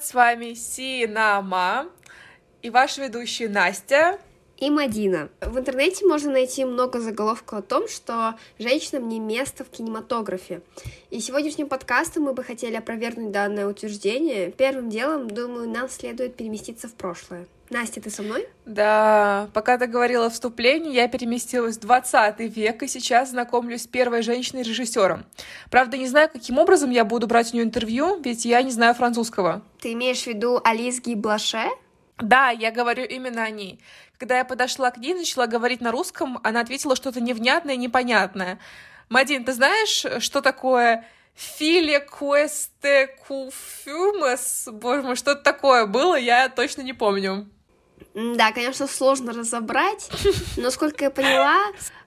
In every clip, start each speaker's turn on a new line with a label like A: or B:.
A: С вами Синама и ваши ведущие Настя
B: и Мадина. В интернете можно найти много заголовков о том, что женщинам не место в кинематографе. И сегодняшним подкастом мы бы хотели опровергнуть данное утверждение. Первым делом, думаю, нам следует переместиться в прошлое. Настя, ты со мной?
A: Да, пока ты говорила вступление, я переместилась в 20 век и сейчас знакомлюсь с первой женщиной-режиссером. Правда, не знаю, каким образом я буду брать у нее интервью, ведь я не знаю французского.
B: Ты имеешь в виду Алис Гиблаше?
A: Да, я говорю именно о ней. Когда я подошла к ней, начала говорить на русском, она ответила что-то невнятное и непонятное. Мадин, ты знаешь, что такое Филе Куэсте Куфюмас? Боже мой, что-то такое было, я точно не помню.
B: Да, конечно, сложно разобрать, но сколько я поняла,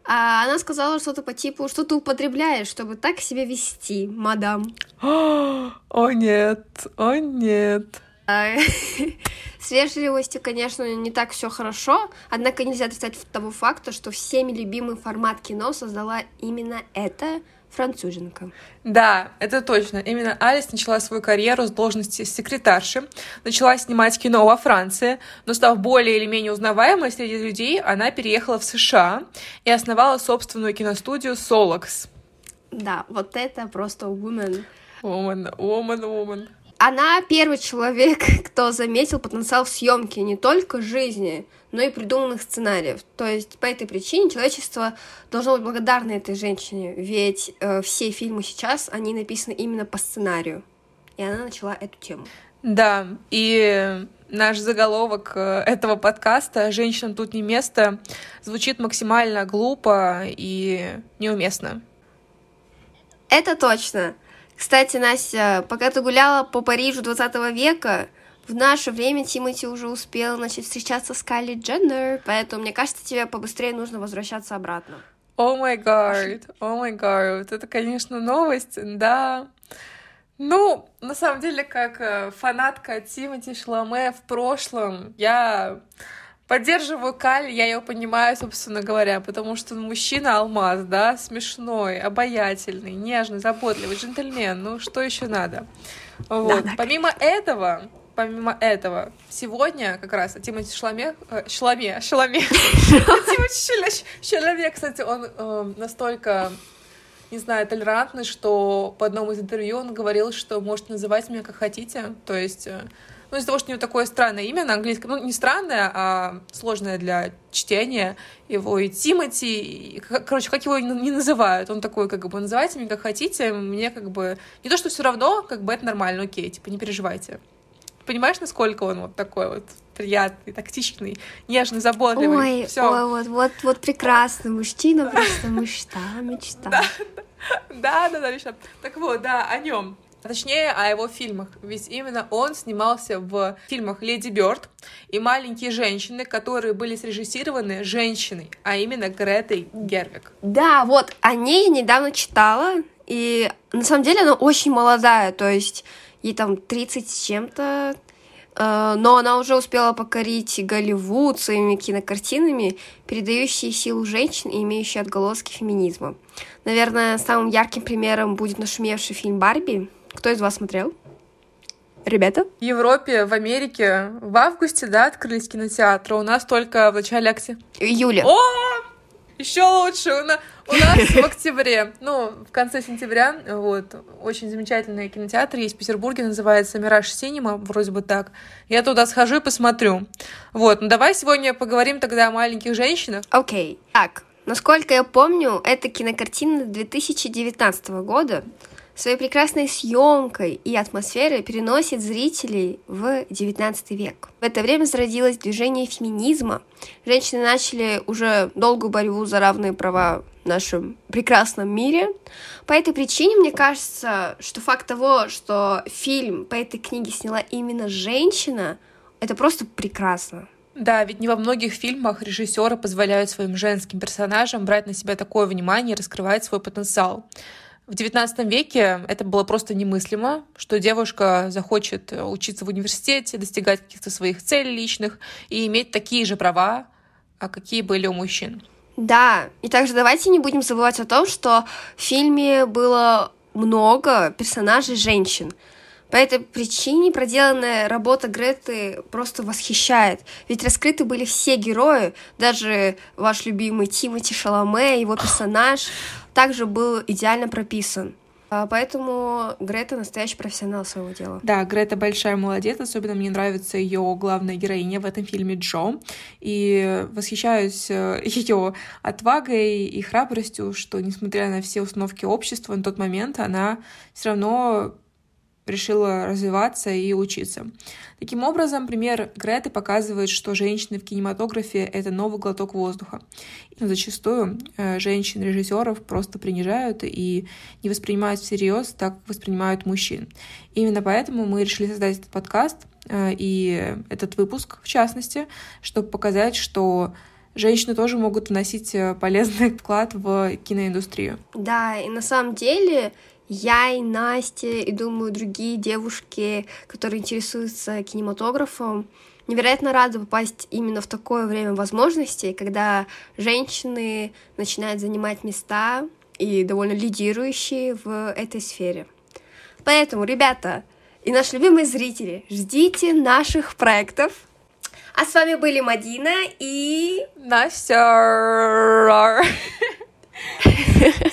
B: а, она сказала что-то по типу, что ты употребляешь, чтобы так себя вести, мадам.
A: О нет, о нет.
B: А, с вежливостью, конечно, не так все хорошо, однако нельзя отрицать того факта, что всеми любимый формат кино создала именно эта француженка.
A: Да, это точно. Именно Алис начала свою карьеру с должности секретарши, начала снимать кино во Франции, но став более или менее узнаваемой среди людей, она переехала в США и основала собственную киностудию Solax.
B: Да, вот это просто woman.
A: Woman, woman, woman.
B: Она первый человек, кто заметил потенциал съемки не только жизни, но и придуманных сценариев. То есть по этой причине человечество должно быть благодарно этой женщине, ведь э, все фильмы сейчас, они написаны именно по сценарию. И она начала эту тему.
A: Да, и наш заголовок э, этого подкаста «Женщинам тут не место» звучит максимально глупо и неуместно.
B: Это точно. Кстати, Настя, пока ты гуляла по Парижу 20 века, в наше время Тимати уже успел начать встречаться с Кайли Дженнер, поэтому мне кажется, тебе побыстрее нужно возвращаться обратно.
A: О май гад, о май гад, это, конечно, новость, да. Ну, на самом деле, как э, фанатка Тимати Шламе в прошлом, я Поддерживаю Каль, я ее понимаю, собственно говоря, потому что мужчина алмаз, да, смешной, обаятельный, нежный, заботливый, джентльмен, ну что еще надо? Вот. Да, помимо этого, помимо этого, сегодня как раз Тимати Шламе, э, Шламе, Шламе, Шламе, кстати, он э, настолько не знаю, толерантный, что по одному из интервью он говорил, что можете называть меня как хотите, то есть э, ну, из-за того, что у него такое странное имя на английском, ну, не странное, а сложное для чтения, его и Тимати, и, короче, как его не называют, он такой, как бы, называйте меня как хотите, мне как бы, не то, что все равно, как бы это нормально, окей, типа, не переживайте. Понимаешь, насколько он вот такой вот приятный, тактичный, нежный, заботливый.
B: Ой, Всё. ой, вот, вот, вот прекрасный мужчина, просто мечта, мечта. Да,
A: да, да, да, мечта. Так вот, да, о нем. Точнее, о его фильмах. Ведь именно он снимался в фильмах «Леди Бёрд» и «Маленькие женщины», которые были срежиссированы женщиной, а именно Гретой Гервик.
B: Да, вот, о ней я недавно читала, и на самом деле она очень молодая, то есть ей там 30 с чем-то, э, но она уже успела покорить Голливуд своими кинокартинами, передающие силу женщин и имеющие отголоски феминизма. Наверное, самым ярким примером будет нашумевший фильм «Барби», кто из вас смотрел? Ребята?
A: В Европе, в Америке в августе, да, открылись кинотеатры. У нас только в начале октября.
B: Июля.
A: О! Еще лучше. У нас, у нас в октябре, ну, в конце сентября, вот, очень замечательный кинотеатр есть в Петербурге, называется Мираж Синема, вроде бы так. Я туда схожу и посмотрю. Вот, ну давай сегодня поговорим тогда о маленьких женщинах.
B: Окей. Okay. Так, насколько я помню, это кинокартина 2019 года своей прекрасной съемкой и атмосферой переносит зрителей в XIX век. В это время зародилось движение феминизма. Женщины начали уже долгую борьбу за равные права в нашем прекрасном мире. По этой причине, мне кажется, что факт того, что фильм по этой книге сняла именно женщина, это просто прекрасно.
A: Да, ведь не во многих фильмах режиссеры позволяют своим женским персонажам брать на себя такое внимание и раскрывать свой потенциал. В XIX веке это было просто немыслимо, что девушка захочет учиться в университете, достигать каких-то своих целей личных и иметь такие же права, а какие были у мужчин.
B: Да, и также давайте не будем забывать о том, что в фильме было много персонажей женщин. По этой причине проделанная работа Греты просто восхищает. Ведь раскрыты были все герои, даже ваш любимый Тимоти Шаломе, его персонаж также был идеально прописан. А, поэтому Грета настоящий профессионал своего дела.
A: Да, Грета большая молодец, особенно мне нравится ее главная героиня в этом фильме Джо, и восхищаюсь э, ее отвагой и храбростью, что, несмотря на все установки общества, на тот момент она все равно решила развиваться и учиться. Таким образом, пример Греты показывает, что женщины в кинематографе — это новый глоток воздуха. И зачастую э, женщин-режиссеров просто принижают и не воспринимают всерьез так, как воспринимают мужчин. Именно поэтому мы решили создать этот подкаст э, и этот выпуск, в частности, чтобы показать, что женщины тоже могут вносить э, полезный вклад в киноиндустрию.
B: Да, и на самом деле я и Настя, и, думаю, другие девушки, которые интересуются кинематографом, невероятно рады попасть именно в такое время возможностей, когда женщины начинают занимать места и довольно лидирующие в этой сфере. Поэтому, ребята, и наши любимые зрители, ждите наших проектов. А с вами были Мадина и...
A: Настя.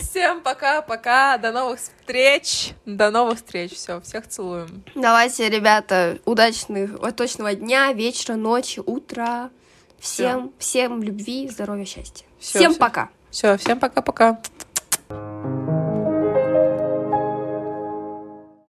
A: Всем пока-пока, до новых встреч, до новых встреч, все, всех целуем.
B: Давайте, ребята, удачных, точного дня, вечера, ночи, утра. Всем, всем любви, здоровья, счастья. Всё, всем пока.
A: Все, всем пока-пока.